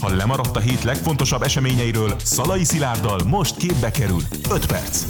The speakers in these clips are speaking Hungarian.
Ha lemaradt a hét legfontosabb eseményeiről, Szalai Szilárddal most képbe kerül 5 perc.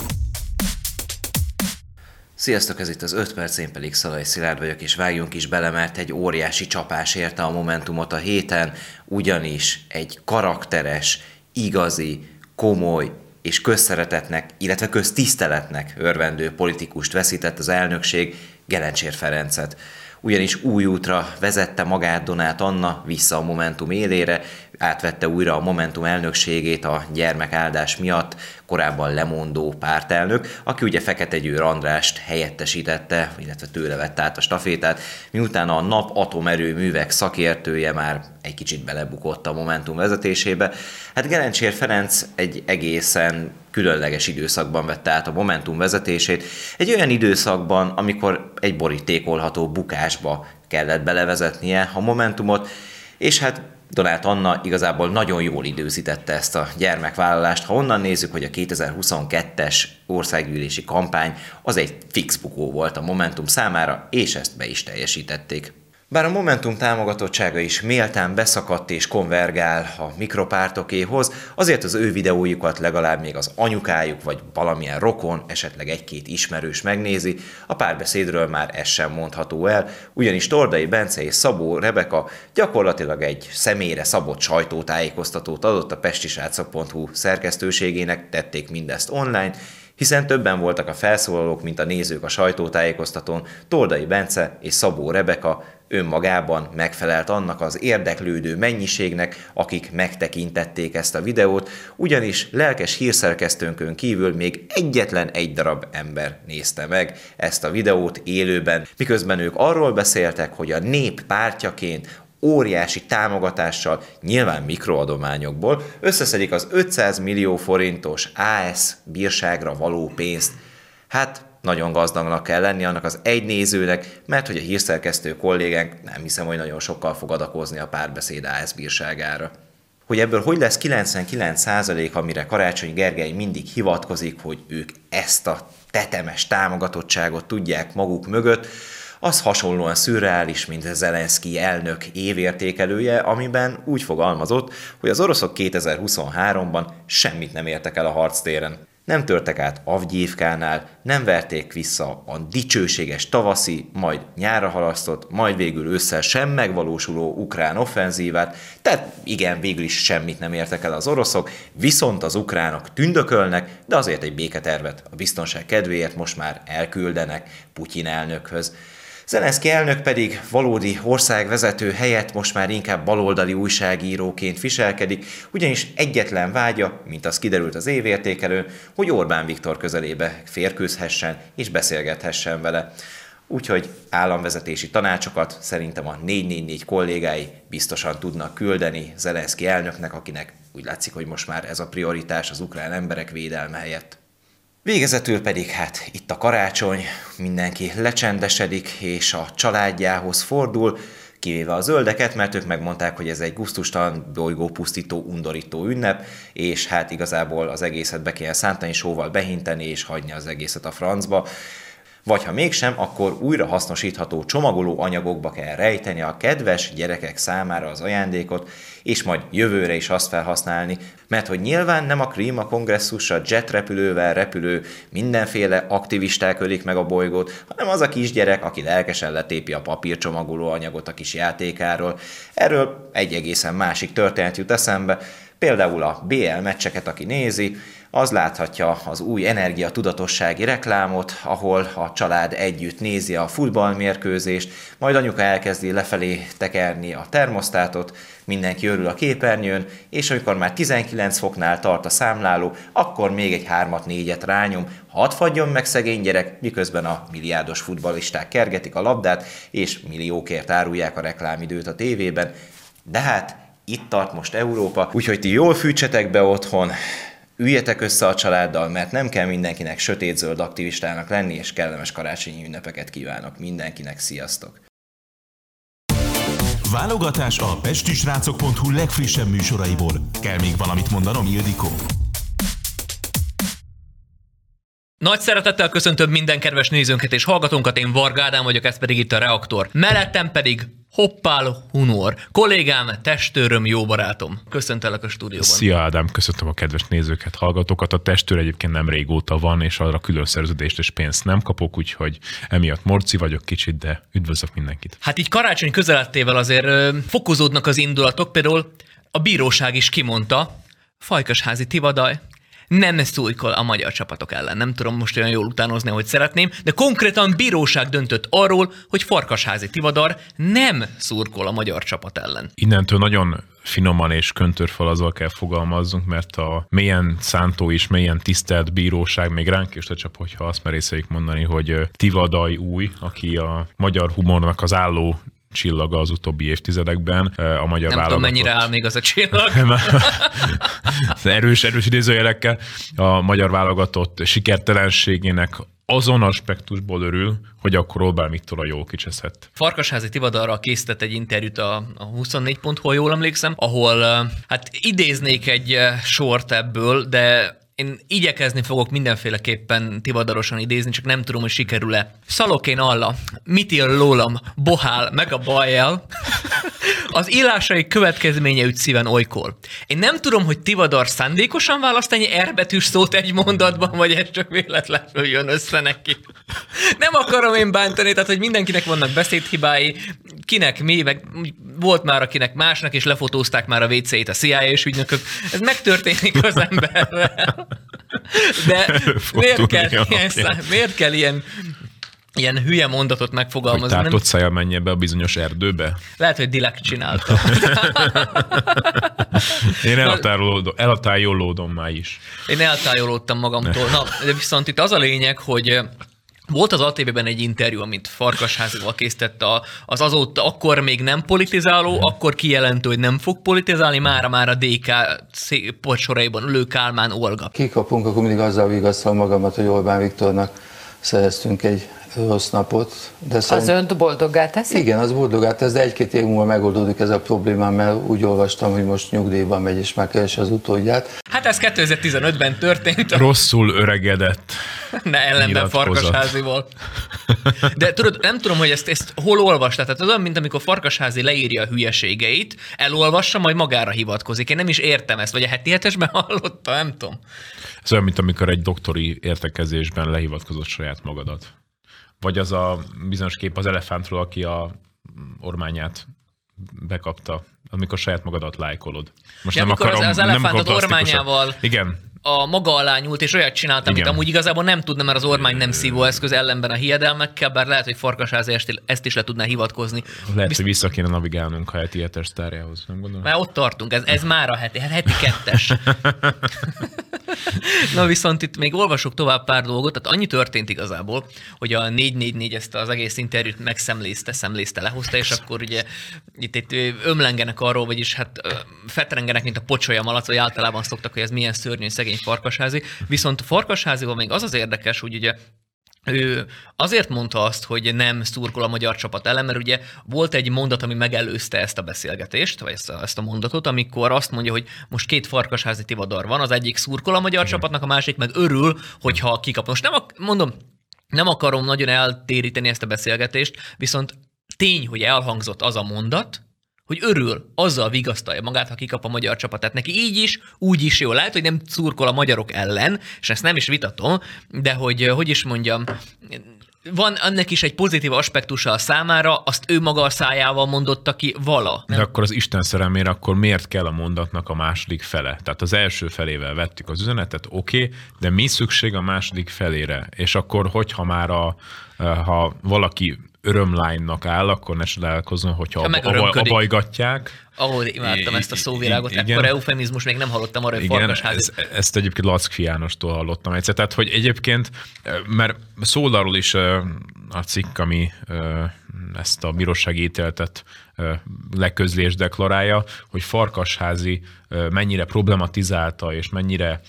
Sziasztok, ez itt az 5 perc, én pedig Szalai Szilárd vagyok, és vágjunk is bele, mert egy óriási csapás érte a Momentumot a héten, ugyanis egy karakteres, igazi, komoly és közszeretetnek, illetve köztiszteletnek örvendő politikust veszített az elnökség, Gelencsér Ferencet ugyanis új útra vezette magát Donát Anna vissza a Momentum élére, átvette újra a Momentum elnökségét a gyermekáldás miatt, korábban lemondó pártelnök, aki ugye Fekete Győr Andrást helyettesítette, illetve tőle vette át a stafétát, miután a nap atomerőművek szakértője már egy kicsit belebukott a Momentum vezetésébe. Hát Gerencsér Ferenc egy egészen különleges időszakban vette át a Momentum vezetését, egy olyan időszakban, amikor egy borítékolható bukásba kellett belevezetnie a Momentumot, és hát Donát Anna igazából nagyon jól időzítette ezt a gyermekvállalást. Ha onnan nézzük, hogy a 2022-es országgyűlési kampány az egy fix bukó volt a Momentum számára, és ezt be is teljesítették. Bár a Momentum támogatottsága is méltán beszakadt és konvergál a mikropártokéhoz, azért az ő videójukat legalább még az anyukájuk vagy valamilyen rokon, esetleg egy-két ismerős megnézi, a párbeszédről már ez sem mondható el, ugyanis Tordai Bence és Szabó Rebeka gyakorlatilag egy személyre szabott sajtótájékoztatót adott a pestisrácok.hu szerkesztőségének, tették mindezt online, hiszen többen voltak a felszólalók, mint a nézők a sajtótájékoztatón, Toldai Bence és Szabó Rebeka önmagában megfelelt annak az érdeklődő mennyiségnek, akik megtekintették ezt a videót, ugyanis lelkes hírszerkesztőnkön kívül még egyetlen egy darab ember nézte meg ezt a videót élőben, miközben ők arról beszéltek, hogy a nép pártjaként óriási támogatással, nyilván mikroadományokból, összeszedik az 500 millió forintos AS bírságra való pénzt. Hát nagyon gazdagnak kell lenni annak az egy nézőnek, mert hogy a hírszerkesztő kollégánk nem hiszem, hogy nagyon sokkal fog adakozni a párbeszéd AS bírságára. Hogy ebből hogy lesz 99% amire Karácsony Gergely mindig hivatkozik, hogy ők ezt a tetemes támogatottságot tudják maguk mögött, az hasonlóan szürreális, mint Zelenszky elnök évértékelője, amiben úgy fogalmazott, hogy az oroszok 2023-ban semmit nem értek el a harctéren. Nem törtek át Avgyívkánál, nem verték vissza a dicsőséges tavaszi, majd nyára halasztott, majd végül ősszel sem megvalósuló ukrán offenzívát, tehát igen, végül is semmit nem értek el az oroszok, viszont az ukránok tündökölnek, de azért egy béketervet a biztonság kedvéért most már elküldenek Putyin elnökhöz. Zelenszky elnök pedig valódi országvezető helyett most már inkább baloldali újságíróként viselkedik, ugyanis egyetlen vágya, mint az kiderült az évértékelőn, hogy Orbán Viktor közelébe férkőzhessen és beszélgethessen vele. Úgyhogy államvezetési tanácsokat szerintem a 444 kollégái biztosan tudnak küldeni Zelenszky elnöknek, akinek úgy látszik, hogy most már ez a prioritás az ukrán emberek védelme helyett. Végezetül pedig hát itt a karácsony, mindenki lecsendesedik és a családjához fordul, kivéve a zöldeket, mert ők megmondták, hogy ez egy guztustalan, bolygópusztító, undorító ünnep, és hát igazából az egészet be kell szántani, sóval behinteni és hagyni az egészet a francba. Vagy ha mégsem, akkor újra hasznosítható csomagoló anyagokba kell rejteni a kedves gyerekek számára az ajándékot, és majd jövőre is azt felhasználni, mert hogy nyilván nem a klíma kongresszussal jetrepülővel repülő mindenféle aktivisták ölik meg a bolygót, hanem az a kisgyerek, aki lelkesen letépi a papírcsomagoló anyagot a kis játékáról. Erről egy egészen másik történet jut eszembe, például a BL meccseket, aki nézi, az láthatja az új energiatudatossági reklámot, ahol a család együtt nézi a futballmérkőzést, majd anyuka elkezdi lefelé tekerni a termosztátot, mindenki örül a képernyőn, és amikor már 19 foknál tart a számláló, akkor még egy hármat, négyet rányom, hadd fagyjon meg szegény gyerek, miközben a milliárdos futballisták kergetik a labdát, és milliókért árulják a reklámidőt a tévében. De hát itt tart most Európa, úgyhogy ti jól fűtsetek be otthon, üljetek össze a családdal, mert nem kell mindenkinek sötétzöld aktivistának lenni, és kellemes karácsonyi ünnepeket kívánok mindenkinek. Sziasztok! Válogatás a pestisrácok.hu legfrissebb műsoraiból. Kell még valamit mondanom, Ildikó? Nagy szeretettel köszöntöm minden kedves nézőnket és hallgatónkat, én Varga Ádám vagyok, ez pedig itt a Reaktor. Mellettem pedig Hoppál Hunor, kollégám, testőröm, jó barátom. Köszöntelek a stúdióban. Szia Ádám, köszöntöm a kedves nézőket, hallgatókat. A testőr egyébként nem régóta van, és arra külön szerződést és pénzt nem kapok, úgyhogy emiatt morci vagyok kicsit, de üdvözlök mindenkit. Hát így karácsony közelettével azért ö, fokozódnak az indulatok, például a bíróság is kimondta, Fajkasházi Tivadaj, nem szújkol a magyar csapatok ellen. Nem tudom most olyan jól utánozni, hogy szeretném, de konkrétan bíróság döntött arról, hogy Farkasházi Tivadar nem szurkol a magyar csapat ellen. Innentől nagyon finoman és köntörfalazva kell fogalmazzunk, mert a mélyen szántó és mélyen tisztelt bíróság még ránk is lecsap, hogyha azt merészeik mondani, hogy Tivadaj új, aki a magyar humornak az álló csillaga az utóbbi évtizedekben. A magyar Nem tudom, mennyire áll még az a csillag. erős, erős idézőjelekkel. A magyar válogatott sikertelenségének azon aspektusból örül, hogy akkor Orbán Viktor a jól kicseszett. Farkasházi Tivadarra készített egy interjút a, a 24.hu, jól emlékszem, ahol hát idéznék egy sort ebből, de én igyekezni fogok mindenféleképpen tivadarosan idézni, csak nem tudom, hogy sikerül-e. Szalokén alla, mit ír lólam, bohál, meg a bajjal. Az írásai következménye üt szíven olykor. Én nem tudom, hogy Tivadar szándékosan választ ennyi erbetűs szót egy mondatban, vagy ez csak véletlenül jön össze neki. Nem akarom én bántani, tehát hogy mindenkinek vannak beszédhibái, kinek mi, meg volt már akinek másnak, és lefotózták már a WC-t a CIA és ügynökök. Ez megtörténik az emberrel. De miért kell, ilyen, szá, miért kell ilyen ilyen hülye mondatot megfogalmazni. Hogy tátott szája menj ebbe a bizonyos erdőbe? Lehet, hogy Dilek csinálta. Én elhatárolódom már is. Én eltájolódtam magamtól. Na, de viszont itt az a lényeg, hogy volt az ATV-ben egy interjú, amit Farkasházival készített az azóta akkor még nem politizáló, hmm. akkor kijelentő, hogy nem fog politizálni, mára már a DK soraiban ülő Kálmán Olga. Kikapunk, akkor mindig azzal vigasztal magamat, hogy Orbán Viktornak szereztünk egy rossz napot. De szerint... Az önt boldoggá teszi? Igen, az boldoggá tesz, de egy-két év múlva megoldódik ez a probléma, mert úgy olvastam, hogy most nyugdíjban megy, és már keres az utódját. Hát ez 2015-ben történt. Rosszul öregedett. Ne ellenben Farkasházival. De tudod, nem tudom, hogy ezt, ezt hol olvastál. Tehát olyan, mint amikor Farkasházi leírja a hülyeségeit, elolvassa, majd magára hivatkozik. Én nem is értem ezt, vagy a heti hetesben hallotta, nem tudom. Ez olyan, mint amikor egy doktori értekezésben lehivatkozott saját magadat. Vagy az a bizonyos kép az elefántról, aki a ormányát bekapta, amikor saját magadat lájkolod. Most ja, nem akarom, az, az elefántot ormányával igen, a maga alá nyúlt, és olyat csinált, amit amúgy igazából nem tudna, mert az ormány nem eszköz ellenben a hiedelmekkel, bár lehet, hogy Farkasházi ezt is le tudná hivatkozni. Lehet, Bizt... hogy vissza kéne navigálnunk a heti hetes sztárjához, nem gondolom? Már ott tartunk, ez, ez már a heti, hát heti kettes. Na viszont itt még olvasok tovább pár dolgot, tehát annyi történt igazából, hogy a 444 ezt az egész interjút megszemlézte, szemlézte, lehozta, és akkor ugye itt, itt ömlengenek arról, vagyis hát fetrengenek, mint a pocsolya malac, vagy általában szoktak, hogy ez milyen szörnyű, szegény farkasházi. Viszont farkasházival még az az érdekes, hogy ugye ő azért mondta azt, hogy nem szurkol a magyar csapat ellen, mert ugye volt egy mondat, ami megelőzte ezt a beszélgetést, vagy ezt a, ezt a mondatot, amikor azt mondja, hogy most két farkasházi tivadar van, az egyik szurkol a magyar Igen. csapatnak, a másik meg örül, hogyha kikap. Most nem, mondom, nem akarom nagyon eltéríteni ezt a beszélgetést, viszont tény, hogy elhangzott az a mondat, hogy örül, azzal vigasztalja magát, ha kikap a magyar csapat. Tehát neki így is, úgy is jó. Lehet, hogy nem szurkol a magyarok ellen, és ezt nem is vitatom, de hogy, hogy is mondjam, van ennek is egy pozitív aspektusa a számára, azt ő maga a szájával mondotta ki vala. Nem? De akkor az Isten szerelmére, akkor miért kell a mondatnak a második fele? Tehát az első felével vettük az üzenetet, oké, okay, de mi szükség a második felére? És akkor, hogyha már a, ha valaki örömlánynak áll, akkor ne csodálkozzon, hogyha a, a, a bajgatják. Ahol imádtam ezt a szóvilágot, igen. ekkor eufemizmus még nem hallottam arra, hogy igen, ez, ezt egyébként Lackfi Jánostól hallottam egyszer. Tehát, hogy egyébként, mert szól arról is a cikk, ami ezt a bírósági ítéletet leközlés deklarálja, hogy Farkasházi mennyire problematizálta és mennyire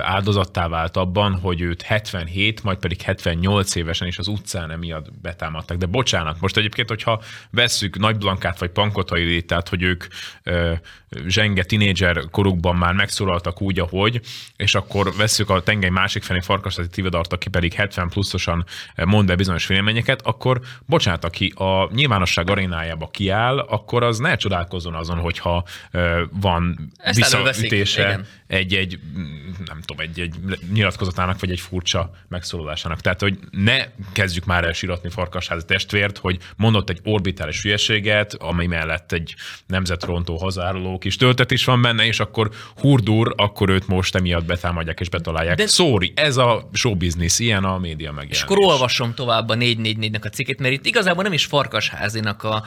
áldozattá vált abban, hogy őt 77, majd pedig 78 évesen is az utcán emiatt betámadtak. De bocsánat, most egyébként, hogyha vesszük Nagy Blankát vagy Pankotai tehát hogy ők zsenge tinédzser korukban már megszólaltak úgy, ahogy, és akkor vesszük a tengely másik felé Farkasházi Tivedart, aki pedig 70 pluszosan mond el bizonyos véleményeket, akkor bocsánat, aki a nyilvánosság arénájába kiáll, akkor az ne csodálkozzon azon, hogyha van Ezt visszaütése egy-egy, nem tudom, egy-egy nyilatkozatának, vagy egy furcsa megszólalásának. Tehát, hogy ne kezdjük már el síratni Farkasházi testvért, hogy mondott egy orbitális hülyeséget, amely mellett egy nemzetrontó hazáruló kis töltet is van benne, és akkor hurdur, akkor őt most emiatt betámadják és betalálják. De... Sorry, ez a show business, ilyen a média megjelenés. És akkor olvasom tovább a 444-nek a cikkét, mert itt igazából nem is Farkasházinak a,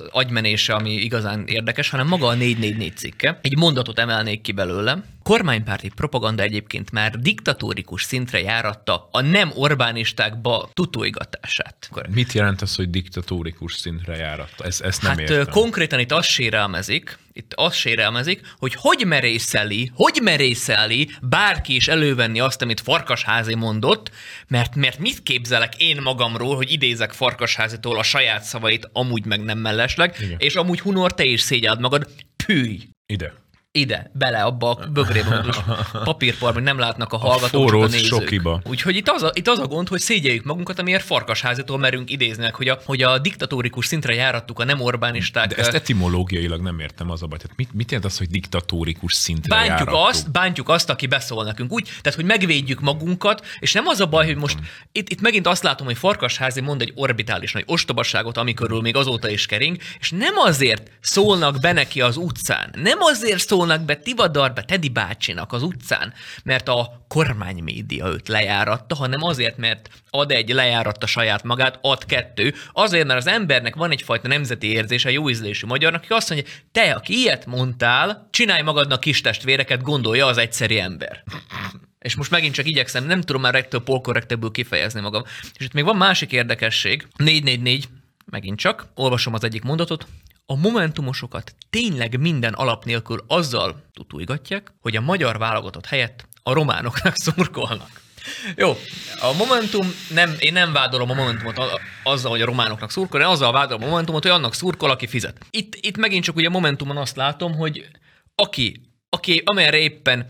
az agymenése, ami igazán érdekes, hanem maga a 444 cikke. Egy mondatot emelnék ki belőle. Kormánypárti propaganda egyébként már diktatórikus szintre járatta a nem Orbánistákba tutóigatását. Mit jelent az, hogy diktatórikus szintre járatta? Ez, ezt nem hát értem. konkrétan itt azt sérelmezik, itt azt sérelmezik, hogy hogy merészeli, hogy merészeli bárki is elővenni azt, amit Farkasházi mondott, mert, mert mit képzelek én magamról, hogy idézek Farkasházitól a saját szavait, amúgy meg nem mellesleg, Igen. és amúgy Hunor, te is szégyeld magad, pűj! Ide ide, bele abba a bögrébe, hogy papírpar, hogy nem látnak a hallgatók, a, a nézők. Sokiba. Úgyhogy itt az, a, itt az a gond, hogy szégyeljük magunkat, amiért farkasházitól merünk idézni, hogy a, hogy a diktatórikus szintre járattuk a nem Orbánisták. De ezt etimológiailag nem értem az a baj. Tehát mit, mit jelent az, hogy diktatórikus szintre bántjuk járattuk? azt, bántjuk azt, aki beszól nekünk. Úgy, tehát, hogy megvédjük magunkat, és nem az a baj, hogy most itt, itt megint azt látom, hogy Farkasházi mond egy orbitális nagy ostobaságot, amikörül még azóta is kering, és nem azért szólnak be neki az utcán, nem azért szólnak be Tivadar be Tedi bácsinak az utcán, mert a kormánymédia őt lejáratta, hanem azért, mert ad egy lejáratta saját magát, ad kettő, azért, mert az embernek van egyfajta nemzeti érzése, jó ízlésű magyarnak, aki azt mondja, te, aki ilyet mondtál, csinálj magadnak kis testvéreket, gondolja az egyszeri ember. És most megint csak igyekszem, nem tudom már ettől polkorrektebből kifejezni magam. És itt még van másik érdekesség, 444, megint csak, olvasom az egyik mondatot, a momentumosokat tényleg minden alap nélkül azzal tutújgatják, hogy a magyar válogatott helyett a románoknak szurkolnak. Jó, a Momentum, nem, én nem vádolom a Momentumot azzal, hogy a románoknak szurkol, én azzal vádolom a Momentumot, hogy annak szurkol, aki fizet. Itt, itt megint csak ugye a Momentumon azt látom, hogy aki, aki amerre éppen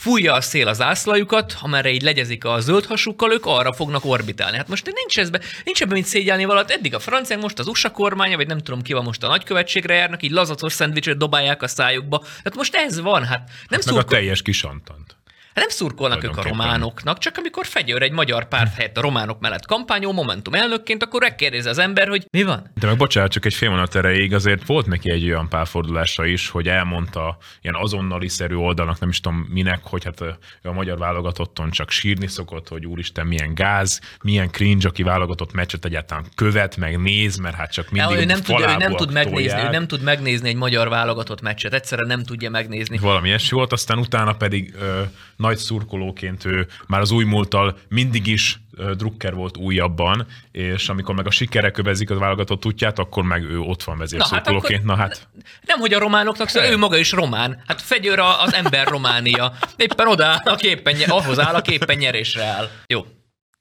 fújja a szél az ászlajukat, amerre így legyezik a zöld hasukkal, ők arra fognak orbitálni. Hát most nincs, ezbe, nincs ebben mit szégyelni valat. Eddig a franciák, most az USA kormánya, vagy nem tudom ki van most a nagykövetségre járnak, így lazacos szendvicset dobálják a szájukba. Hát most ez van, hát nem szurkol... a teljes kisantant. Hát nem szurkolnak ők a románoknak, csak amikor fegyőr egy magyar párt helyett a románok mellett kampányol Momentum elnökként, akkor megkérdezi az ember, hogy mi van? De meg bocsánat, csak egy fél mondat erejéig azért volt neki egy olyan párfordulása is, hogy elmondta ilyen azonnali szerű oldalnak, nem is tudom minek, hogy hát a magyar válogatotton csak sírni szokott, hogy úristen, milyen gáz, milyen cringe, aki válogatott meccset egyáltalán követ, meg néz, mert hát csak mindig ő nem, tud, ő nem tud megnézni, ő nem tud megnézni egy magyar válogatott meccset, egyszerűen nem tudja megnézni. Valami ilyesmi volt, aztán utána pedig ö, nagy szurkolóként ő már az új múlttal mindig is drukker volt újabban, és amikor meg a sikere kövezik az válogatott útját, akkor meg ő ott van vezérszurkolóként. Na, hát, na hát. Nem, hogy a románoknak, szóval ő maga is román. Hát fegyőr az ember Románia. Éppen oda áll, aki éppen, ahhoz áll, aki éppen nyerésre áll. Jó,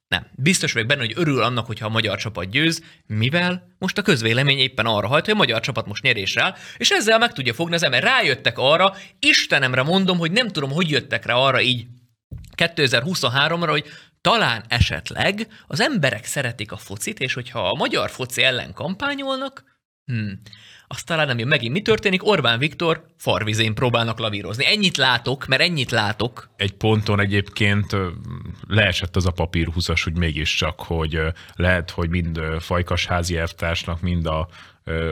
nem. Biztos vagyok benne, hogy örül annak, hogyha a magyar csapat győz, mivel most a közvélemény éppen arra hajt, hogy a magyar csapat most nyerésre áll, és ezzel meg tudja fogni az ember. Rájöttek arra, Istenemre mondom, hogy nem tudom, hogy jöttek rá arra így 2023-ra, hogy talán esetleg az emberek szeretik a focit, és hogyha a magyar foci ellen kampányolnak, hmm, azt talán nem jön megint. Mi történik? Orbán Viktor farvizén próbálnak lavírozni. Ennyit látok, mert ennyit látok. Egy ponton egyébként leesett az a papír húszas, hogy mégiscsak, hogy lehet, hogy mind Fajkas házi elvtársnak, mind a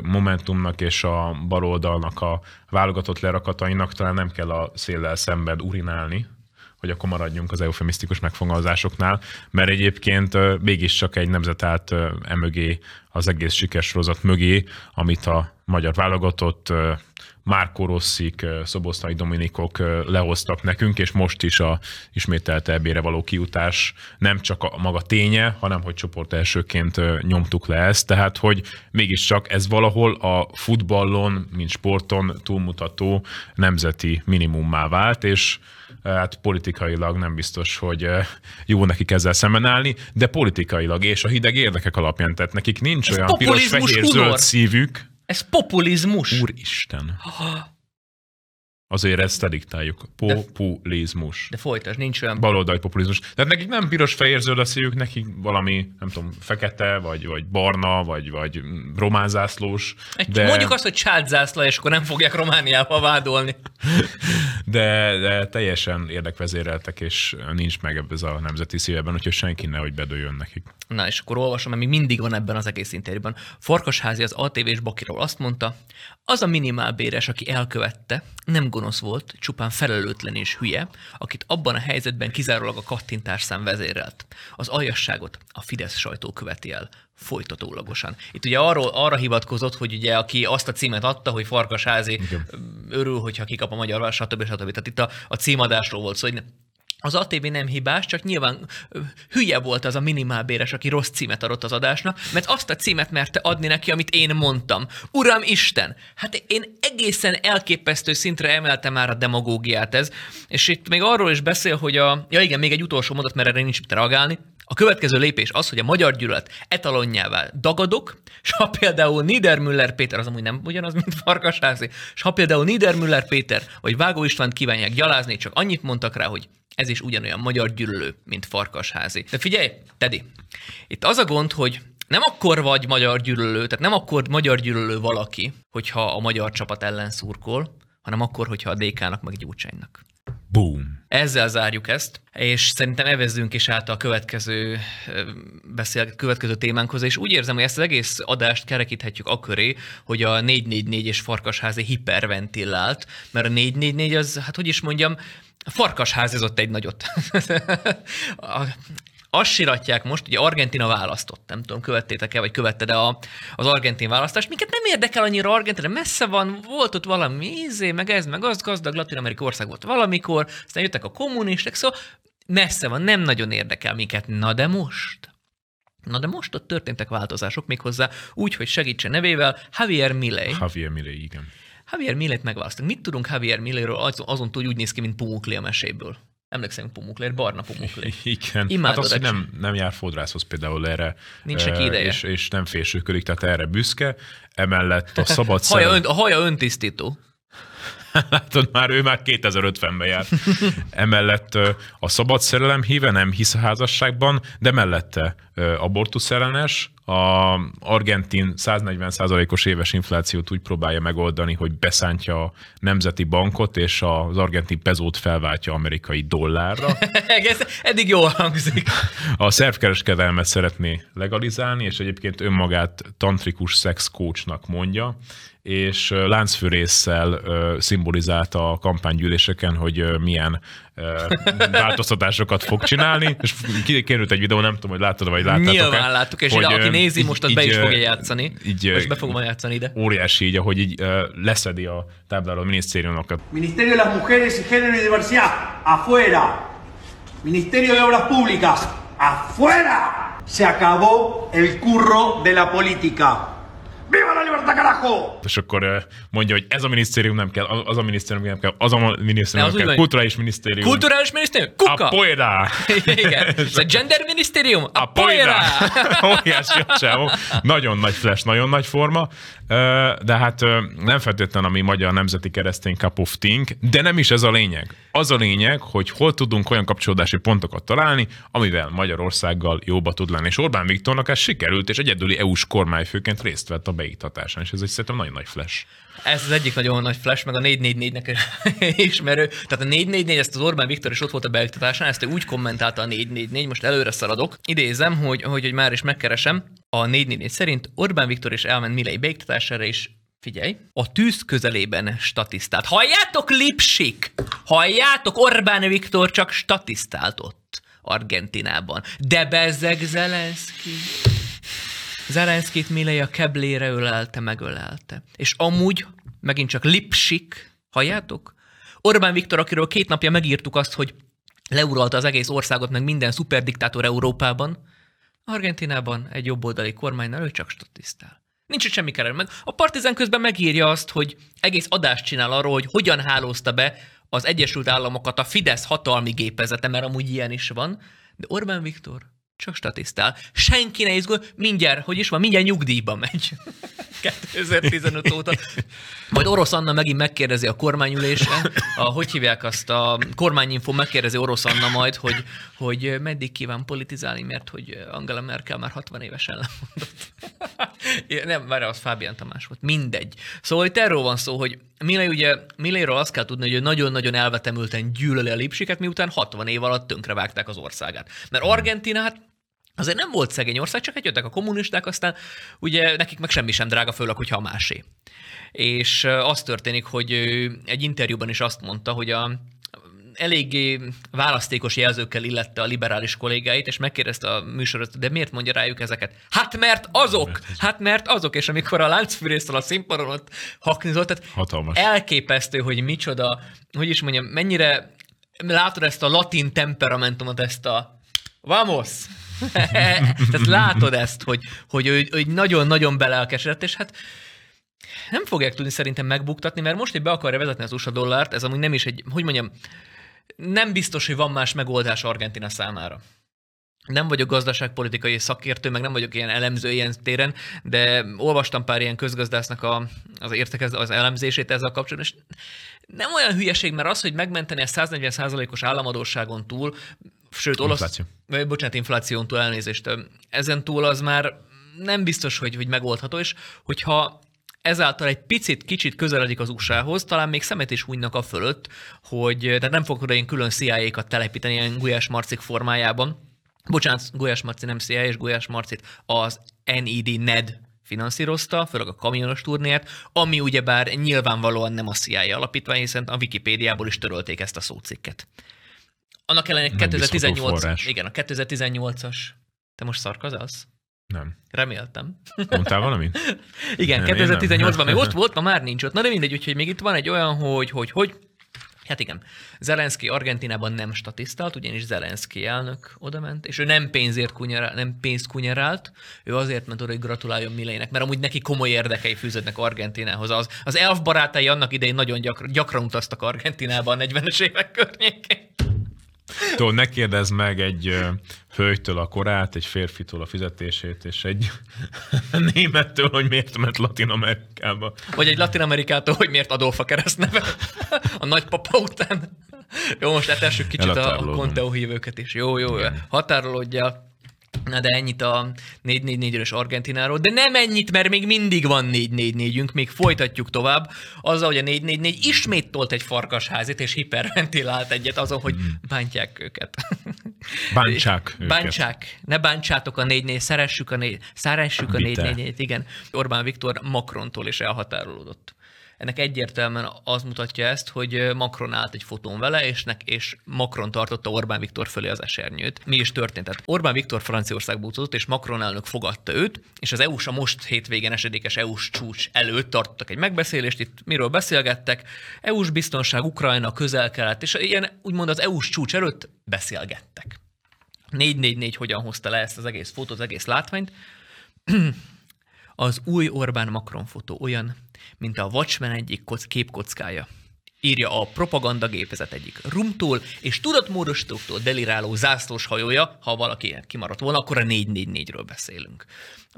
Momentumnak és a baloldalnak a válogatott lerakatainak talán nem kell a széllel szemben urinálni, hogy akkor maradjunk az eufemisztikus megfogalmazásoknál, mert egyébként mégiscsak egy nemzet állt emögé az egész sikersorozat mögé, amit a magyar válogatott Márko Rosszik, Szoboszlai Dominikok lehoztak nekünk, és most is a ismételt ebére való kiutás nem csak a maga ténye, hanem hogy csoport elsőként nyomtuk le ezt, tehát hogy mégiscsak ez valahol a futballon, mint sporton túlmutató nemzeti minimummá vált, és hát politikailag nem biztos, hogy jó nekik ezzel szemben állni, de politikailag és a hideg érdekek alapján, tehát nekik nincs Ez olyan piros, populizmus, fehér, humor. zöld szívük, Ez populizmus. Úristen. Azért ezt diktáljuk. Populizmus. De folytasd, nincs olyan... Baloldali populizmus. Tehát nekik nem piros fehér zöld a szívük, nekik valami, nem tudom, fekete, vagy, vagy barna, vagy, vagy románzászlós. De, Mondjuk azt, hogy csátzászla, és akkor nem fogják Romániába vádolni. de, de teljesen érdekvezéreltek, és nincs meg ez a nemzeti szíveben, úgyhogy senki nehogy bedőjön nekik. Na, és akkor olvasom, még mindig van ebben az egész interjúban. Farkasházi az ATV-s Bakiról azt mondta, az a minimálbéres, aki elkövette, nem gonosz volt, csupán felelőtlen és hülye, akit abban a helyzetben kizárólag a kattintárszám vezérelt. Az aljasságot a Fidesz sajtó követi el folytatólagosan. Itt ugye arról, arra hivatkozott, hogy ugye aki azt a címet adta, hogy Farkasházi Igen. örül, hogyha kikap a magyar, stb. stb. Tehát itt a, a címadásról volt szó, hogy az ATV nem hibás, csak nyilván hülye volt az a minimálbéres, aki rossz címet adott az adásnak, mert azt a címet merte adni neki, amit én mondtam. Uram Isten! Hát én egészen elképesztő szintre emeltem már a demagógiát ez, és itt még arról is beszél, hogy a... Ja igen, még egy utolsó mondat, mert erre nincs mit reagálni. A következő lépés az, hogy a magyar gyűlölet etalonjává dagadok, és ha például Niedermüller Péter, az amúgy nem ugyanaz, mint Farkasházi, és ha például Niedermüller Péter vagy Vágó Istvánt kívánják gyalázni, csak annyit mondtak rá, hogy ez is ugyanolyan magyar gyűlölő, mint Farkasházi. De figyelj, Tedi, itt az a gond, hogy nem akkor vagy magyar gyűlölő, tehát nem akkor magyar gyűlölő valaki, hogyha a magyar csapat ellen szurkol, hanem akkor, hogyha a DK-nak meg Gyurcsánynak. Boom. Ezzel zárjuk ezt, és szerintem evezzünk is át a következő, beszél, következő témánkhoz, és úgy érzem, hogy ezt az egész adást kerekíthetjük a köré, hogy a 444 és Farkasházi hiperventilált, mert a 444 az, hát hogy is mondjam, farkasházizott egy nagyot. azt siratják most, ugye Argentina választott, nem tudom, követtétek-e, vagy követted e a, az argentin választást, minket nem érdekel annyira Argentina, messze van, volt ott valami ízé, meg ez, meg az, gazdag latin ország volt valamikor, aztán jöttek a kommunisták, szóval messze van, nem nagyon érdekel minket. Na de most? Na de most ott történtek változások méghozzá úgy, hogy segítse nevével Javier Milei. Javier Milei, igen. Javier Millet megválasztunk. Mit tudunk Javier Milleiről azon, azon túl, hogy úgy néz ki, mint Pumukli a meséből? Emlékszem Pumukli, barna Pumukli. Igen. Imádod hát az, hogy nem, nem jár fodrászhoz például erre. Nincs neki ideje. És, és nem fésülködik, tehát erre büszke. Emellett a szabad Haja ön, a haja öntisztító. Látod, már ő már 2050-ben jár. Emellett a szabad szerelem híve nem hisz a házasságban, de mellette ö, abortusz ellenes, a argentin 140%-os éves inflációt úgy próbálja megoldani, hogy beszántja a nemzeti bankot, és az argentin pezót felváltja amerikai dollárra. Eddig jól hangzik. A szervkereskedelmet szeretné legalizálni, és egyébként önmagát tantrikus sex coachnak mondja, és láncfűrészsel szimbolizálta a kampánygyűléseken, hogy milyen változtatásokat fog csinálni, és ki- kiderült egy videó, nem tudom, hogy láttad vagy láttátok Nyilván láttuk, és ide, aki nézi, most azt be is fogja játszani. Így, most be fogom játszani ide. Óriási így, ahogy így leszedi a tábláról a minisztériumokat. Ministerio de las Mujeres y Género y Diversidad, afuera. Ministerio de Obras Públicas, afuera. Se acabó el curro de la política. ¡Viva la libertad, carajo! És akkor ö, mondja, hogy ez a minisztérium nem kell, az a minisztérium nem kell, az a minisztérium Ne, nem úgy kell, van. kulturális minisztérium. Kulturális minisztérium? Kuka! Apoera! Igen. Ez a gender minisztérium? A Apoera! poera! Óriási a csávó. Nagyon nagy flash, nagyon nagy forma. De hát nem feltétlenül a mi magyar nemzeti keresztény cup of thing, de nem is ez a lényeg. Az a lényeg, hogy hol tudunk olyan kapcsolódási pontokat találni, amivel Magyarországgal jóba tud lenni. És Orbán Viktornak ez sikerült, és egyedüli EU-s kormányfőként részt vett a beiktatásán, és ez egy szerintem nagyon nagy flash. Ez az egyik nagyon nagy flash, meg a 444-nek ismerő. Tehát a 444, ezt az Orbán Viktor is ott volt a beiktatásán, ezt ő úgy kommentálta a 444, most előre szaladok. Idézem, hogy, hogy, hogy már is megkeresem. A 444 szerint Orbán Viktor is elment Milei beiktatására, és Figyelj, a tűz közelében statisztált. Halljátok, Lipsik? Halljátok, Orbán Viktor csak statisztált ott, Argentinában. De bezzeg Zelenszky. Zelenszkit Milei a keblére ölelte, megölelte. És amúgy, megint csak Lipsik, halljátok? Orbán Viktor, akiről két napja megírtuk azt, hogy leuralta az egész országot, meg minden szuperdiktátor Európában, Argentinában egy jobboldali kormánynál ő csak statisztál. Nincs itt semmi kell meg. A Partizán közben megírja azt, hogy egész adást csinál arról, hogy hogyan hálózta be az Egyesült Államokat a Fidesz hatalmi gépezete, mert amúgy ilyen is van, de Orbán Viktor csak statisztál. Senki ne izgul, mindjárt, hogy is van, mindjárt nyugdíjba megy. 2015 óta. Majd Orosz Anna megint megkérdezi a kormányülésen, a, hogy hívják azt, a kormányinfo megkérdezi Orosz Anna majd, hogy, hogy meddig kíván politizálni, mert hogy Angela Merkel már 60 évesen lemondott. Nem, már az Fábián Tamás volt. Mindegy. Szóval itt erről van szó, hogy Milei ugye, Mileiről azt kell tudni, hogy nagyon-nagyon elvetemülten gyűlöli a lipsiket, miután 60 év alatt tönkrevágták az országát. Mert Argentinát azért nem volt szegény ország, csak egy jöttek a kommunisták, aztán ugye nekik meg semmi sem drága, főleg, hogyha a másé. És az történik, hogy egy interjúban is azt mondta, hogy a, eléggé választékos jelzőkkel illette a liberális kollégáit, és megkérdezte a műsorot, de miért mondja rájuk ezeket? Hát mert azok! Hát mert azok! És amikor a láncfűrésztől a színpadon ott haknizott, tehát Hatalmas. elképesztő, hogy micsoda, hogy is mondjam, mennyire látod ezt a latin temperamentumot, ezt a vamos! Tehát látod ezt, hogy, hogy ő, nagyon-nagyon belelkesedett, és hát nem fogják tudni szerintem megbuktatni, mert most, hogy be akarja vezetni az USA dollárt, ez amúgy nem is egy, hogy mondjam, nem biztos, hogy van más megoldás Argentina számára. Nem vagyok gazdaságpolitikai szakértő, meg nem vagyok ilyen elemző ilyen téren, de olvastam pár ilyen közgazdásznak a, az, értekez, az elemzését ezzel kapcsolatban, és nem olyan hülyeség, mert az, hogy megmenteni a 140%-os államadóságon túl, sőt, olasz, Infláció. bocsánat, infláción túl elnézést, ezen túl az már nem biztos, hogy, hogy megoldható, és hogyha ezáltal egy picit, kicsit közeledik az USA-hoz, talán még szemet is hunynak a fölött, hogy tehát nem fogok oda ilyen külön CIA-kat telepíteni ilyen Gulyás Marcik formájában. Bocsánat, Gulyás Marci nem CIA, és Gulyás Marcit az NED NED finanszírozta, főleg a kamionos turnéért, ami ugyebár nyilvánvalóan nem a CIA alapítvány, hiszen a Wikipédiából is törölték ezt a szócikket. Annak ellenére Nem bízható 2018, forrás. igen, a 2018-as, te most szarkazálsz? Nem. Reméltem. Mondtál valamit? Igen, Nem, én nem. 2018-ban még ott volt, ma már nincs ott. Na de mindegy, úgyhogy még itt van egy olyan, hogy, hogy, hogy, Hát igen, Zelenszky Argentinában nem statisztált, ugyanis Zelenszky elnök oda ment, és ő nem pénzért kunyerált, nem pénzt kunyerált, ő azért ment oda, hogy gratuláljon Mileinek, mert amúgy neki komoly érdekei fűződnek Argentinához. Az, az elf barátai annak idején nagyon gyakran, gyakran utaztak Argentinába a 40-es évek környékén. Tudod, ne kérdezz meg egy hölgytől a korát, egy férfitől a fizetését, és egy némettől, hogy miért ment Latin Amerikába. Vagy egy Latin Amerikától, hogy miért Adolfa keresztneve a nagypapa után. Jó, most letessük kicsit a, a. Conteo hívőket is. Jó, jó, határolódja. Na de ennyit a 4-4-4-ös Argentináról, de nem ennyit, mert még mindig van 4-4-4-ünk, még folytatjuk tovább, azzal, hogy a 4-4-4 ismét tolt egy farkasházit, és hiperventilált egyet azon, hogy bántják őket. Bántsák őket. Bántsák, ne bántsátok a 4-4, szeressük a 4 szeressük a Vite. 4 igen. Orbán Viktor Macrontól is elhatárolódott. Ennek egyértelműen az mutatja ezt, hogy Macron állt egy fotón vele, és, nek, és Macron tartotta Orbán Viktor fölé az esernyőt. Mi is történt? Tehát Orbán Viktor Franciaországba utazott, és Macron elnök fogadta őt, és az EU-s a most hétvégén esedékes EU-s csúcs előtt tartottak egy megbeszélést, itt miről beszélgettek, EU-s biztonság, Ukrajna, közel-kelet, és ilyen úgymond az EU-s csúcs előtt beszélgettek. 444 hogyan hozta le ezt az egész fotót, az egész látványt. Az új Orbán Macron fotó olyan, mint a Watchmen egyik kock, képkockája. Írja a propagandagépezet egyik rumtól és tudatmódosítóktól deliráló zászlós hajója, ha valaki kimaradt volna, akkor a 444-ről beszélünk.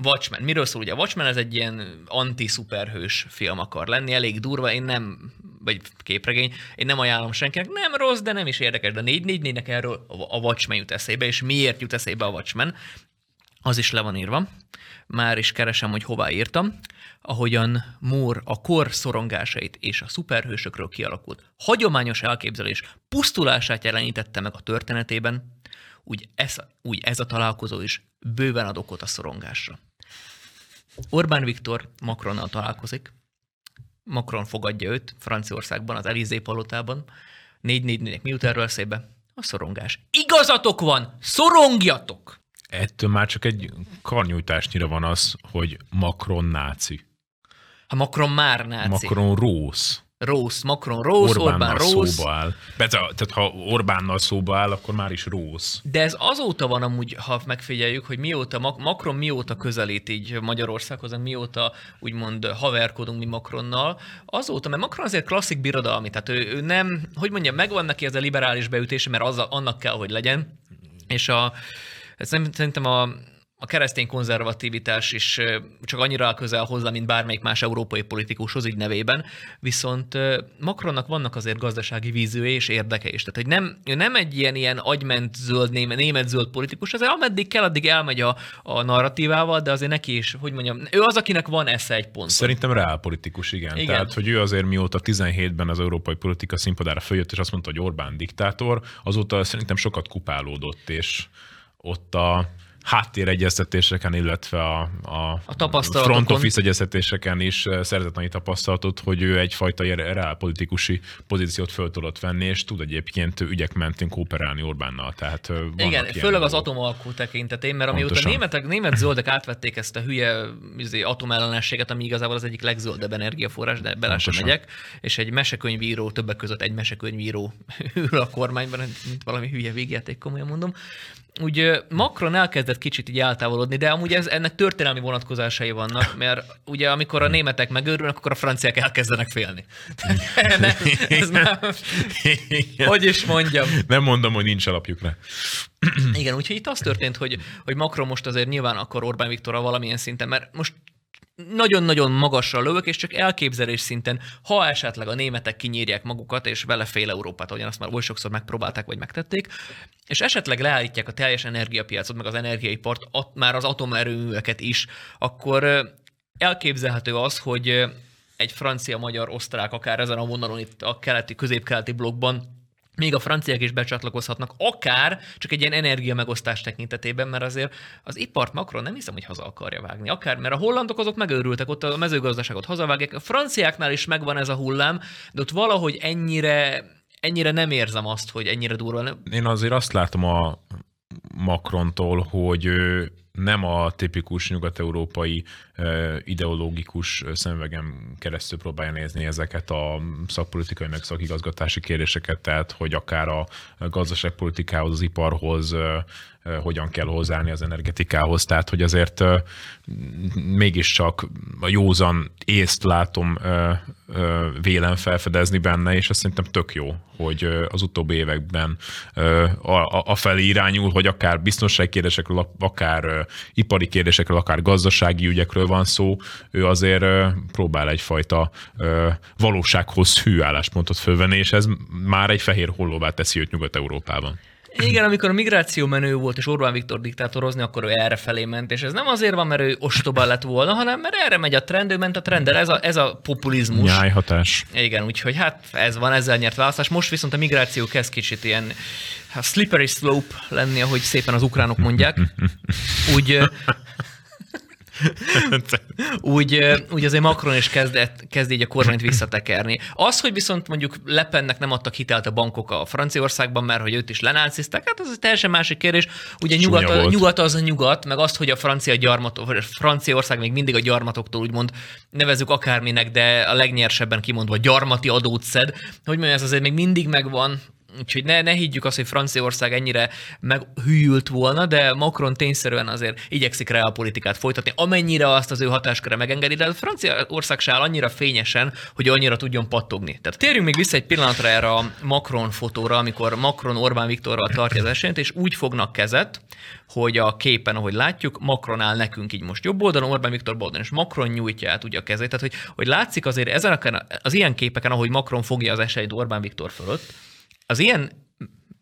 Watchmen. Miről szól ugye? Watchmen ez egy ilyen anti-szuperhős film akar lenni, elég durva, én nem, vagy képregény, én nem ajánlom senkinek, nem rossz, de nem is érdekes, de a 444-nek erről a Watchmen jut eszébe, és miért jut eszébe a Watchmen? Az is le van írva. Már is keresem, hogy hová írtam. Ahogyan Moore a kor szorongásait és a szuperhősökről kialakult hagyományos elképzelés pusztulását jelenítette meg a történetében, úgy ez, úgy ez a találkozó is bőven ad okot a szorongásra. Orbán Viktor Macronnal találkozik. Macron fogadja őt Franciaországban, az Elizé palotában. 4 4 4 mi jut erről? A szorongás. Igazatok van! Szorongjatok! Ettől már csak egy karnyújtásnyira van az, hogy Macron náci. Ha Macron már náci. Macron rossz. Rossz, Macron Orbán Orbánnal rossz. szóba áll. Tehát ha Orbánnal szóba áll, akkor már is rossz. De ez azóta van amúgy, ha megfigyeljük, hogy mióta Mac- Macron mióta közelít így Magyarországhoz, mióta úgymond haverkodunk mi Macronnal, azóta, mert Macron azért klasszik birodalmi, tehát ő, ő nem, hogy mondjam, megvan neki ez a liberális beütése, mert az, annak kell, hogy legyen, és a, ez nem, szerintem a, a keresztény konzervativitás is csak annyira áll közel hozzá, mint bármelyik más európai politikushoz, így nevében, viszont Macronnak vannak azért gazdasági vízője és érdeke is. Tehát, hogy nem, ő nem egy ilyen, ilyen agyment zöld, német, német zöld politikus, azért ameddig kell, addig elmegy a, a narratívával, de azért neki is, hogy mondjam, ő az, akinek van esze egy pont. Szerintem reálpolitikus, igen. Igen. igen. Tehát, hogy ő azért mióta 17-ben az európai politika színpadára följött, és azt mondta, hogy Orbán diktátor, azóta szerintem sokat kupálódott, és ott a háttéregyeztetéseken, illetve a, a, A front office egyeztetéseken is eh, szerzett annyi tapasztalatot, hogy ő egyfajta reálpolitikusi pozíciót föl tudott venni, és tud egyébként ügyek mentén kooperálni Orbánnal. Tehát eh, Igen, főleg az atomalkú tekintetén, mert amióta Pontosan. németek, német zöldek átvették ezt a hülye izé, atomellenességet, ami igazából az egyik legzöldebb energiaforrás, de bele sem megyek, és egy mesekönyvíró, többek között egy mesekönyvíró ül a kormányban, mint valami hülye végjáték, komolyan mondom. Úgy ö, Macron elkezdett kicsit így eltávolodni, de amúgy ez, ennek történelmi vonatkozásai vannak, mert ugye amikor a németek megőrülnek, akkor a franciák elkezdenek félni. ne, ez már, hogy is mondjam. Nem mondom, hogy nincs alapjuk rá. Igen, úgyhogy itt az történt, hogy, hogy Macron most azért nyilván akar Orbán Viktorral valamilyen szinten, mert most nagyon-nagyon magasra lövök, és csak elképzelés szinten, ha esetleg a németek kinyírják magukat, és vele fél Európát, ahogyan azt már oly sokszor megpróbálták, vagy megtették, és esetleg leállítják a teljes energiapiacot, meg az energiaipart, már az atomerőműveket is, akkor elképzelhető az, hogy egy francia, magyar, osztrák, akár ezen a vonalon itt a keleti, közép-keleti blokkban még a franciák is becsatlakozhatnak, akár csak egy ilyen energia megosztás tekintetében, mert azért az ipart Macron nem hiszem, hogy haza akarja vágni. Akár, mert a hollandok azok megőrültek, ott a mezőgazdaságot hazavágják. A franciáknál is megvan ez a hullám, de ott valahogy ennyire, ennyire nem érzem azt, hogy ennyire durva. Én azért azt látom a Macrontól, hogy ő nem a tipikus nyugat-európai ideológikus ö, szemüvegen keresztül próbálja nézni ezeket a szakpolitikai meg szakigazgatási kérdéseket, tehát hogy akár a gazdaságpolitikához, az iparhoz hogyan kell hozzáállni az energetikához, tehát hogy azért mégiscsak a józan észt látom vélem felfedezni benne, és azt szerintem tök jó, hogy az utóbbi években a, felé irányul, hogy akár biztonsági kérdésekről, akár ipari kérdésekről, akár gazdasági ügyekről van szó, ő azért próbál egyfajta valósághoz hű álláspontot fölvenni, és ez már egy fehér hollóvá teszi őt Nyugat-Európában. Igen, amikor a migráció menő volt, és Orbán Viktor diktátorozni, akkor ő erre felé ment, és ez nem azért van, mert ő ostoba lett volna, hanem mert erre megy a trend, ő ment a trendel, ez a, ez a populizmus. Nyájhatás. Igen, úgyhogy hát ez van, ezzel nyert választás. Most viszont a migráció kezd kicsit ilyen hát slippery slope lenni, ahogy szépen az ukránok mondják. Úgy, úgy, úgy azért Macron is kezdett, kezd így a kormányt visszatekerni. Az, hogy viszont mondjuk Lepennek nem adtak hitelt a bankok a Franciaországban, mert hogy őt is lenácizták, hát ez egy teljesen másik kérdés. Ugye Csúnya nyugat, volt. nyugat az a nyugat, meg azt, hogy a francia a Franciaország még mindig a gyarmatoktól úgymond nevezük akárminek, de a legnyersebben kimondva gyarmati adót szed, hogy mondjam, ez azért még mindig megvan, Úgyhogy ne, ne higgyük azt, hogy Franciaország ennyire meghűült volna, de Macron tényszerűen azért igyekszik reálpolitikát folytatni, amennyire azt az ő hatásköre megengedi, de Franciaország se áll annyira fényesen, hogy annyira tudjon pattogni. Tehát térjünk még vissza egy pillanatra erre a Macron fotóra, amikor Macron Orbán Viktorral tartja az esélyt, és úgy fognak kezet, hogy a képen, ahogy látjuk, Macron áll nekünk így most jobb oldalon, Orbán Viktor bal oldalon, és Macron nyújtja át ugye a kezét. Tehát, hogy, hogy látszik azért ezen az ilyen képeken, ahogy Macron fogja az esélyt Orbán Viktor fölött, az ilyen,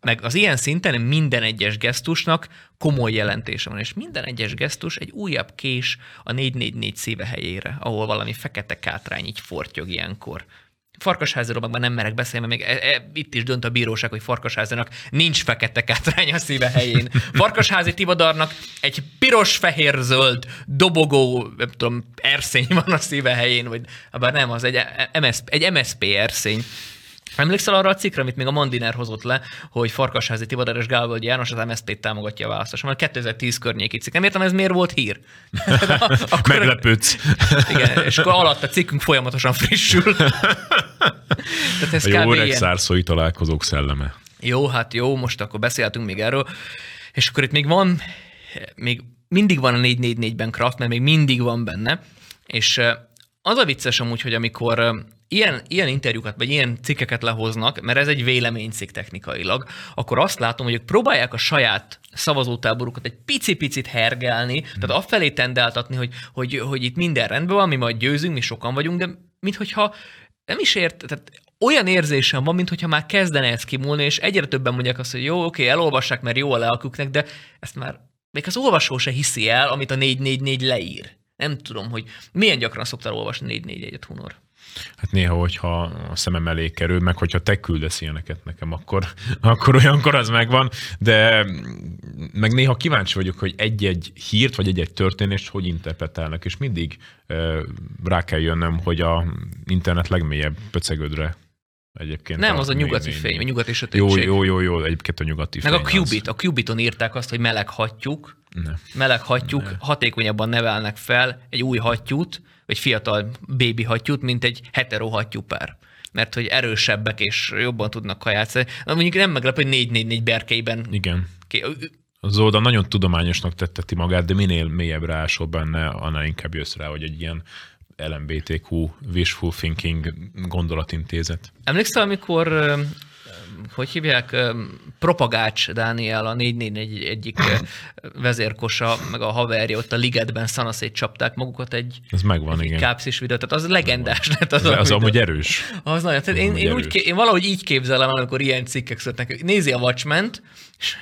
meg az ilyen szinten minden egyes gesztusnak komoly jelentése van, és minden egyes gesztus egy újabb kés a 444 szíve helyére, ahol valami fekete kátrány így fortyog ilyenkor. Farkasháziról meg már nem merek beszélni, mert még e, e, itt is dönt a bíróság, hogy Farkasházinak nincs fekete kátrány a szíve helyén. Farkasházi Tivadarnak egy piros-fehér-zöld dobogó, nem tudom, erszény van a szíve helyén, vagy bár nem, az egy, MSP, egy MSP erszény. Emlékszel arra a cikkre, amit még a Mandiner hozott le, hogy Farkasházi Tibor és Gálvölgyi János az MSZP-t támogatja a választás. Már 2010 környéki cikk. Nem értem, ez miért volt hír. Akkor- Meglepődsz. Igen, és akkor alatt a cikkünk folyamatosan frissül. Tehát ez A jó öreg ilyen. szárszói találkozók szelleme. Jó, hát jó, most akkor beszéltünk még erről. És akkor itt még van, még mindig van a 444-ben Kraft, mert még mindig van benne. És az a vicces amúgy, hogy amikor ilyen, ilyen interjúkat, vagy ilyen cikkeket lehoznak, mert ez egy véleménycikk technikailag, akkor azt látom, hogy ők próbálják a saját szavazótáborukat egy pici-picit hergelni, tehát afelé tendáltatni, hogy, hogy, hogy itt minden rendben van, mi majd győzünk, mi sokan vagyunk, de minthogyha nem is ért, tehát olyan érzésem van, mintha már kezdene ez kimúlni, és egyre többen mondják azt, hogy jó, oké, elolvassák, mert jó a lelküknek, de ezt már még az olvasó se hiszi el, amit a 444 leír. Nem tudom, hogy milyen gyakran szoktál olvasni 441-et, Hunor. Hát néha, hogyha a szemem elé kerül, meg hogyha te küldesz ilyeneket nekem, akkor, akkor olyankor az megvan, de meg néha kíváncsi vagyok, hogy egy-egy hírt, vagy egy-egy történést hogy interpretálnak, és mindig rá kell jönnöm, hogy a internet legmélyebb pöcegödre egyébként. Nem, az a nyugati négy- fény, a nyugati Jó, sötétség. jó, jó, jó, egyébként a nyugati Meg a fény az- Qubit, a Qubiton írták azt, hogy meleg hattyúk, Ne. meleg hattyúk hatékonyabban nevelnek fel egy új hattyút, vagy fiatal bébi hattyút, mint egy hetero hattyúpár. Mert hogy erősebbek és jobban tudnak kaját Mondjuk nem meglepő, hogy 444 berkeiben Igen. Ké- Az oldal nagyon tudományosnak tetteti magát, de minél mélyebbre ásol benne, annál inkább jössz rá, hogy egy ilyen LMBTQ, wishful thinking gondolatintézet. Emlékszel, amikor, hogy hívják, Propagács Dániel, a 444 egyik vezérkosa, meg a haverja ott a ligetben szanaszét csapták magukat egy, Ez megvan, egy igen. kápszis videó, tehát az legendás lett az, Az, az amúgy erős. Az nagyon. Tehát én, amúgy én, úgy, erős. én valahogy így képzelem, el, amikor ilyen cikkek születnek. Nézi a Watchmen-t, és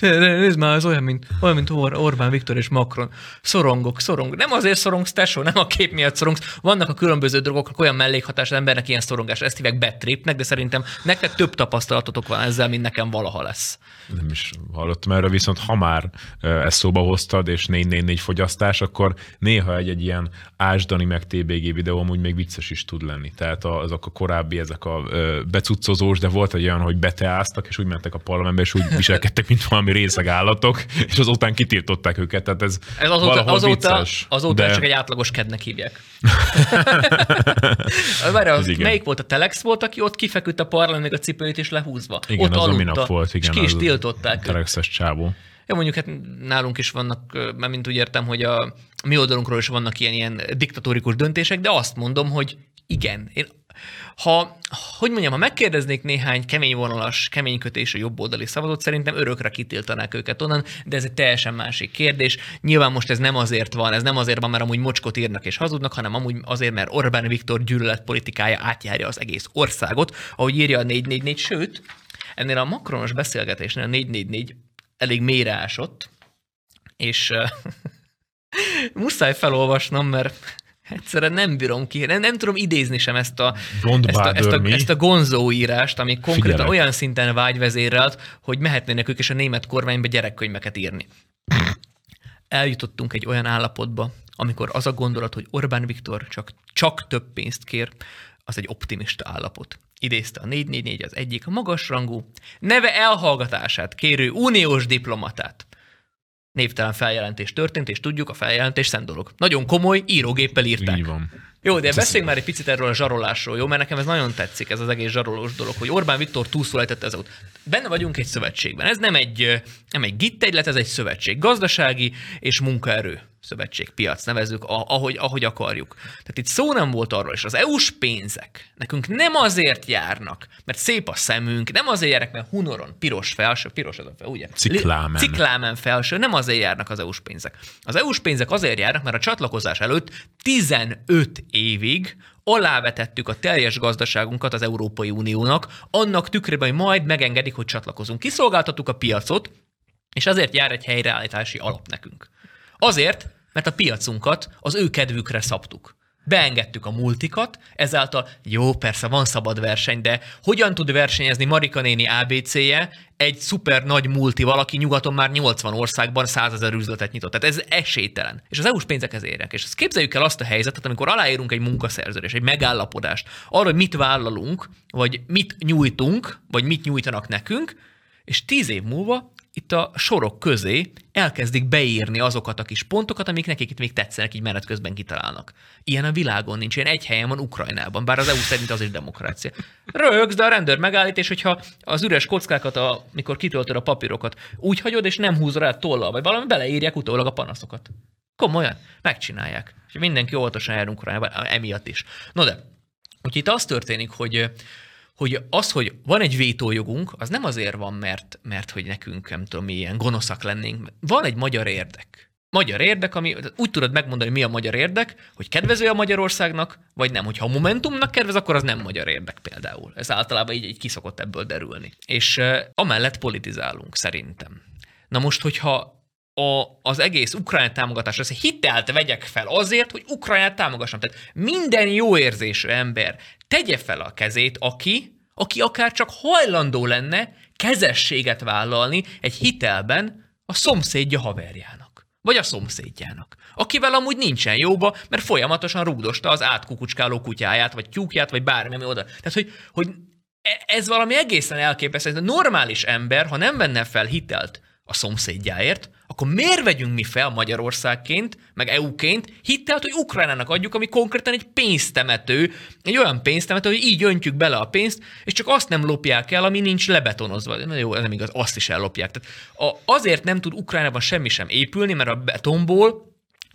Nézd, már, ez olyan, mint, olyan, mint Or- Orbán Viktor és Macron. Szorongok, szorongok. Nem azért szorongsz, tesó, nem a kép miatt szorongsz. Vannak a különböző dolgoknak olyan mellékhatás, az embernek ilyen szorongás. Ezt hívják bad tripnek, de szerintem nektek több tapasztalatotok van ezzel, mint nekem valaha lesz. Nem is hallottam erről, viszont ha már ezt szóba hoztad, és 444 fogyasztás, akkor néha egy, egy ilyen ásdani meg TBG videó amúgy még vicces is tud lenni. Tehát azok a korábbi, ezek a becuccozós, de volt egy olyan, hogy beteáztak, és úgy mentek a parlamentbe, és úgy viselkedtek, mint valami részeg állatok, és azután kitiltották őket. Tehát ez, Ez azóta, azóta, vicces, azóta de csak egy átlagos kednek hívják. Várj, az, melyik volt a Telex volt, aki ott kifeküdt a parlament még a cipőjét is lehúzva? Igen, ott az a aludta, minap volt, igen. És ki is tiltották. Telexes csávó. Ja, mondjuk hát nálunk is vannak, mert mint úgy értem, hogy a mi oldalunkról is vannak ilyen, ilyen diktatórikus döntések, de azt mondom, hogy igen. Én, ha, hogy mondjam, ha megkérdeznék néhány kemény vonalas, keménykötésű jobboldali szavazót, szerintem örökre kitiltanák őket onnan, de ez egy teljesen másik kérdés. Nyilván most ez nem azért van, ez nem azért van, mert amúgy mocskot írnak és hazudnak, hanem amúgy azért, mert Orbán Viktor gyűlöletpolitikája átjárja az egész országot, ahogy írja a 444, sőt, ennél a makronos beszélgetésnél a 444 elég mélyre ásott, és muszáj felolvasnom, mert egyszerűen nem bírom ki, nem, nem tudom idézni sem ezt a, Don't ezt a, ezt a, ezt a gonzó írást, ami konkrétan Figyelek. olyan szinten vágyvezérelt, hogy mehetnének ők is a német kormányba gyerekkönyveket írni. Eljutottunk egy olyan állapotba, amikor az a gondolat, hogy Orbán Viktor csak, csak több pénzt kér, az egy optimista állapot. Idézte a 444 az egyik a magasrangú, neve elhallgatását kérő uniós diplomatát. Névtelen feljelentés történt, és tudjuk, a feljelentés szent dolog. Nagyon komoly, írógéppel írták. Így van. Jó, de beszéljünk már egy picit erről a zsarolásról, jó? Mert nekem ez nagyon tetszik, ez az egész zsarolós dolog, hogy Orbán Viktor túlszólítette ez út. Benne vagyunk egy szövetségben. Ez nem egy, nem egy gittegylet, ez egy szövetség. Gazdasági és munkaerő szövetség, piac nevezzük, a- ahogy, ahogy akarjuk. Tehát itt szó nem volt arról, és az EU-s pénzek nekünk nem azért járnak, mert szép a szemünk, nem azért járnak, mert hunoron piros felső, piros ez a fel, ugye? Ciklámen. Ciklámen felső, nem azért járnak az EU-s pénzek. Az EU-s pénzek azért járnak, mert a csatlakozás előtt 15 évig alávetettük a teljes gazdaságunkat az Európai Uniónak, annak tükrében, hogy majd megengedik, hogy csatlakozunk. Kiszolgáltattuk a piacot, és azért jár egy helyreállítási alap nekünk. Azért, mert a piacunkat az ő kedvükre szabtuk. beengedtük a multikat, ezáltal jó, persze van szabad verseny, de hogyan tud versenyezni Marika néni ABC-je egy szuper nagy multi, valaki nyugaton már 80 országban 100 ezer üzletet nyitott. Tehát ez esélytelen. És az EU-s pénzek érnek. És ezt képzeljük el azt a helyzetet, amikor aláírunk egy munkaszerződést, egy megállapodást, arra, hogy mit vállalunk, vagy mit nyújtunk, vagy mit nyújtanak nekünk, és tíz év múlva itt a sorok közé elkezdik beírni azokat a kis pontokat, amik nekik itt még tetszenek, így menet közben kitalálnak. Ilyen a világon nincs, ilyen egy helyen van Ukrajnában, bár az EU szerint az is demokrácia. Rögsz, de a rendőr megállít, és hogyha az üres kockákat, a, mikor kitöltöd a papírokat, úgy hagyod, és nem húzod rá tollal, vagy valami, beleírják utólag a panaszokat. Komolyan, megcsinálják. És mindenki óvatosan járunk Ukrajnában, emiatt is. No de, úgyhogy itt az történik, hogy hogy az, hogy van egy vétójogunk, az nem azért van, mert, mert hogy nekünk, nem tudom, ilyen gonoszak lennénk. Van egy magyar érdek. Magyar érdek, ami úgy tudod megmondani, mi a magyar érdek, hogy kedvező a Magyarországnak, vagy nem. Hogyha a Momentumnak kedvez, akkor az nem magyar érdek például. Ez általában így, így kiszokott ebből derülni. És uh, amellett politizálunk, szerintem. Na most, hogyha a, az egész ukrán támogatás, ezt hitelt vegyek fel azért, hogy Ukrajnát támogassam. Tehát minden jó érzésű ember tegye fel a kezét, aki, aki akár csak hajlandó lenne kezességet vállalni egy hitelben a szomszédja haverjának, vagy a szomszédjának, akivel amúgy nincsen jóba, mert folyamatosan rúgdosta az átkukucskáló kutyáját, vagy tyúkját, vagy bármi, ami oda. Tehát, hogy, hogy e, ez valami egészen elképesztő. A normális ember, ha nem venne fel hitelt a szomszédjáért, akkor miért vegyünk mi fel Magyarországként, meg EU-ként hitelt, hogy Ukrajnának adjuk, ami konkrétan egy pénztemető, egy olyan pénztemető, hogy így öntjük bele a pénzt, és csak azt nem lopják el, ami nincs lebetonozva. Na jó, nem igaz, azt is ellopják. Tehát azért nem tud Ukrajnában semmi sem épülni, mert a betonból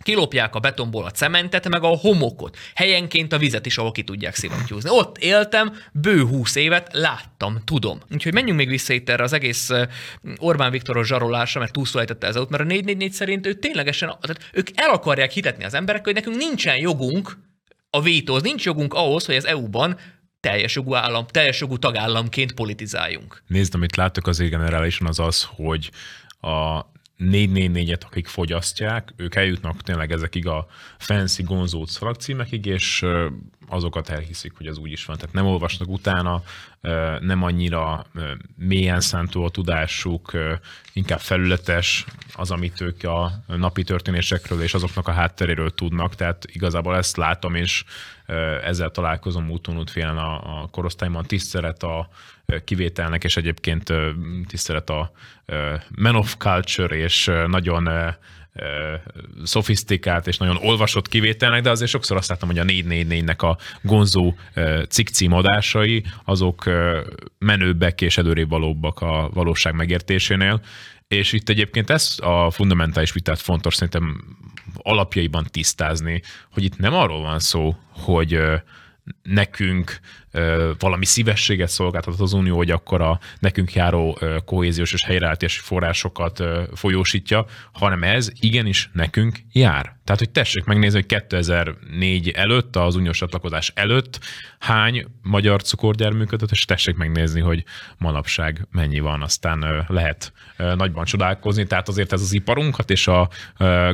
kilopják a betonból a cementet, meg a homokot. Helyenként a vizet is, ahol ki tudják szivattyúzni. Ott éltem, bő húsz évet, láttam, tudom. Úgyhogy menjünk még vissza itt erre az egész Orbán Viktoros zsarolásra, mert túlszólejtette ez mert a 444 szerint ő ténylegesen, tehát ők el akarják hitetni az emberek, hogy nekünk nincsen jogunk a vétóz, nincs jogunk ahhoz, hogy az EU-ban teljes jogú, állam, teljes jogú tagállamként politizáljunk. Nézd, amit láttok az generálisan az az, hogy a 444-et, akik fogyasztják, ők eljutnak tényleg ezekig a fancy gonzót szalagcímekig, és azokat elhiszik, hogy ez úgy is van. Tehát nem olvasnak utána, nem annyira mélyen szántó a tudásuk, inkább felületes az, amit ők a napi történésekről és azoknak a hátteréről tudnak. Tehát igazából ezt látom, és ezzel találkozom úton útfélen a, a korosztályban. Tisztelet a kivételnek, és egyébként tisztelet a man of culture, és nagyon szofisztikált és nagyon olvasott kivételnek, de azért sokszor azt láttam, hogy a 444-nek a gonzó cikkcímadásai, azok menőbbek és előrébb valóbbak a valóság megértésénél, és itt egyébként ez a fundamentális vitát fontos szerintem alapjaiban tisztázni, hogy itt nem arról van szó, hogy nekünk valami szívességet szolgáltat az Unió, hogy akkor a nekünk járó kohéziós és helyreállítási forrásokat folyósítja, hanem ez igenis nekünk jár. Tehát, hogy tessék megnézni, hogy 2004 előtt, az uniós csatlakozás előtt hány magyar cukorgyár működött, és tessék megnézni, hogy manapság mennyi van, aztán lehet nagyban csodálkozni. Tehát azért ez az iparunkat és a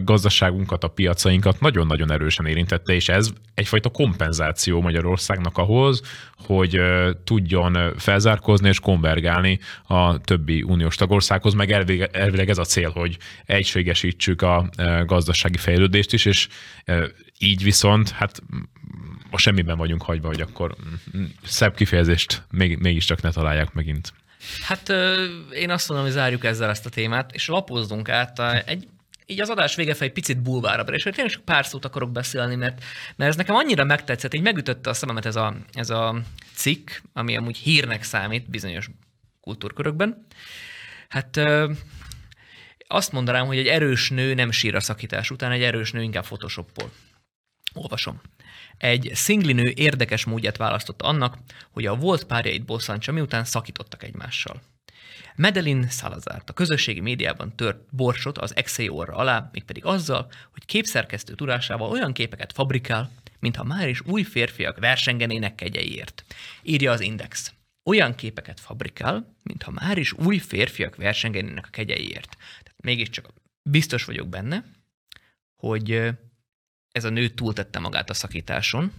gazdaságunkat, a piacainkat nagyon-nagyon erősen érintette, és ez egyfajta kompenzáció Magyarországnak ahhoz, hogy tudjon felzárkozni és konvergálni a többi uniós tagországhoz, meg elvileg ez a cél, hogy egységesítsük a gazdasági fejlődést is, és így viszont, hát a semmiben vagyunk hagyva, hogy akkor szebb kifejezést még, mégiscsak ne találják megint. Hát én azt mondom, hogy zárjuk ezzel ezt a témát, és lapozzunk át egy így az adás vége egy picit bulvára, és tényleg csak pár szót akarok beszélni, mert, mert ez nekem annyira megtetszett, így megütötte a szememet ez a, ez a cikk, ami amúgy hírnek számít bizonyos kultúrkörökben. Hát ö, azt mondanám, hogy egy erős nő nem sír a szakítás után, egy erős nő inkább photoshoppol. Olvasom. Egy szingli nő érdekes módját választotta annak, hogy a volt párjait bosszantsa, miután szakítottak egymással. Medelin Salazárt a közösségi médiában tört borsot az Excel orra alá, mégpedig azzal, hogy képszerkesztő tudásával olyan képeket fabrikál, mintha már is új férfiak versengenének kegyeiért. Írja az Index. Olyan képeket fabrikál, mintha már is új férfiak versengenének a kegyeiért. Tehát mégiscsak biztos vagyok benne, hogy ez a nő túltette magát a szakításon,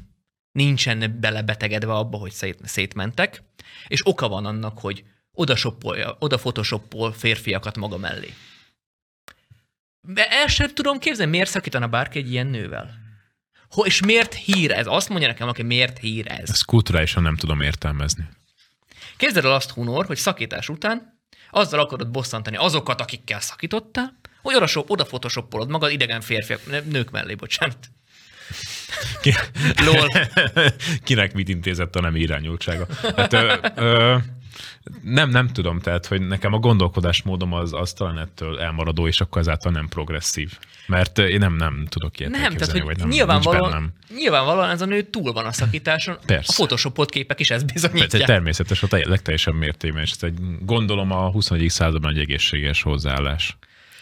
nincsen belebetegedve abba, hogy szét, szétmentek, és oka van annak, hogy oda, shoppolja, oda photoshoppol férfiakat maga mellé. De el sem tudom képzelni, miért szakítana bárki egy ilyen nővel. Ho, és miért hír ez? Azt mondja nekem, aki miért hír ez. Ezt kulturálisan nem tudom értelmezni. Képzeld el azt, Hunor, hogy szakítás után azzal akarod bosszantani azokat, akikkel szakítottál, hogy oda, oda photoshoppolod magad idegen férfiak, nők mellé, bocsánat. Ki... Lol. Kinek mit intézett a nem irányultsága? Hát, ö, ö, nem, nem tudom, tehát, hogy nekem a gondolkodásmódom az, az talán ettől elmaradó, és akkor ezáltal nem progresszív. Mert ö, én nem, nem tudok ilyet Nem, tehát hogy vagy nem, nyilvánvalóan, bennem. nyilvánvalóan ez a nő túl van a szakításon. Persze. A photoshopolt képek is Tehát bizonyítják. természetes a te- legteljesebb mértékben, és ez egy, gondolom a 21. században egy egészséges hozzáállás.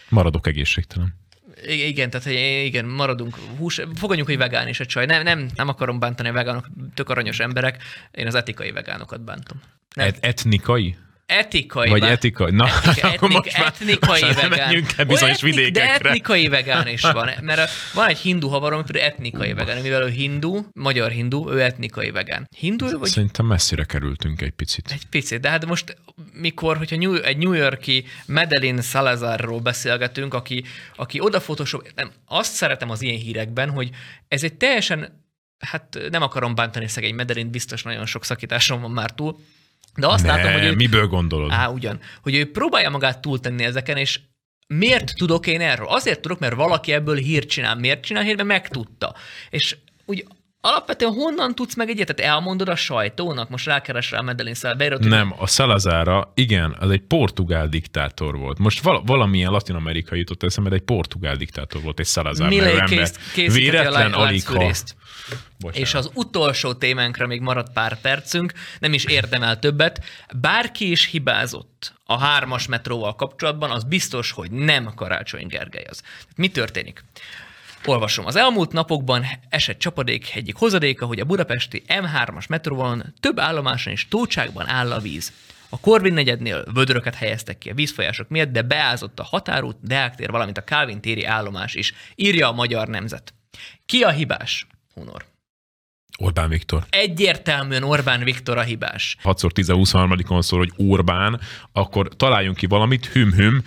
Maradok egészségtelen. Igen, tehát igen, maradunk hús, fogadjunk, hogy vegán is a csaj. Nem, nem, nem akarom bántani a vegánok, tök aranyos emberek, én az etikai vegánokat bántom. Nem, Et, etnikai? Etikai Vagy vá- etikai? Na, Etika, akkor etnik, most már- etnikai most vegán. menjünk el bizonyos etnik- De vidékekre. etnikai vegán is van, mert van egy hindu havarom, aki etnikai vegán, mivel ő hindu, magyar hindu, ő etnikai vegán. Hindu vagy Szerintem messzire kerültünk egy picit. egy picit, de hát most mikor, hogyha New, egy New Yorki Madeline Salazarról beszélgetünk, aki, aki oda photoshop, nem, azt szeretem az ilyen hírekben, hogy ez egy teljesen, hát nem akarom bántani szegény Madeline, biztos nagyon sok szakításom van már túl, de azt ne, látom, hogy ő, miből gondolod? Á, ugyan. Hogy ő próbálja magát túltenni ezeken, és miért tudok én erről? Azért tudok, mert valaki ebből hírt csinál. Miért csinál hírt? Mert megtudta. És úgy alapvetően honnan tudsz meg egyet? Tehát elmondod a sajtónak? Most rákeres rá a Medellin hogy Nem, a Salazára, igen, az egy portugál diktátor volt. Most val- valamilyen latin-amerikai jutott eszembe, de egy portugál diktátor volt, egy Salazar nevű ember. Véletlen alig ha. Bocsánat. És az utolsó témánkra még maradt pár percünk, nem is érdemel többet. Bárki is hibázott a hármas metróval kapcsolatban, az biztos, hogy nem Karácsony Gergely az. Mi történik? Olvasom. Az elmúlt napokban esett csapadék egyik hozadéka, hogy a budapesti M3-as metróval több állomáson és tócságban áll a víz. A Korvin negyednél vödröket helyeztek ki a vízfolyások miatt, de beázott a határút, Deák tér, valamint a Kálvin téri állomás is, írja a magyar nemzet. Ki a hibás? Hunor. Orbán Viktor. Egyértelműen Orbán Viktor a hibás. 6x10-23-on szól, hogy Orbán, akkor találjunk ki valamit, hüm-hüm.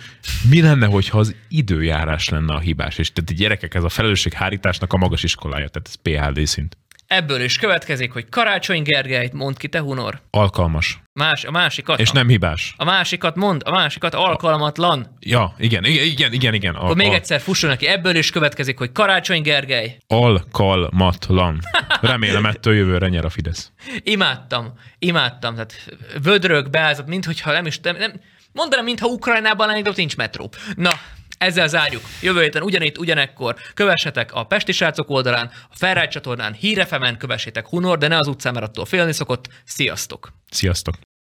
Mi lenne, hogyha az időjárás lenne a hibás? És tehát gyerekek, ez a felelősséghárításnak a magas iskolája, tehát ez PHD szint. Ebből is következik, hogy Karácsony Gergelyt mond ki, te Hunor. Alkalmas. Más, a másikat. És nem hibás. A másikat mond, a másikat alkalmatlan. Ja, igen, igen, igen, igen. Akkor még egyszer fusson neki. Ebből is következik, hogy Karácsony Gergely. Alkalmatlan. Remélem ettől jövőre nyer a Fidesz. Imádtam, imádtam. Tehát vödrök, beázott, minthogyha nem is, nem, nem mondanám, mintha Ukrajnában lennék, de ott nincs metró. Na, ezzel zárjuk. Jövő héten ugyanitt, ugyanekkor kövessetek a Pesti Srácok oldalán, a Ferrari csatornán, Hírefemen kövessétek Hunor, de ne az utcán, mert attól félni szokott. Sziasztok! Sziasztok!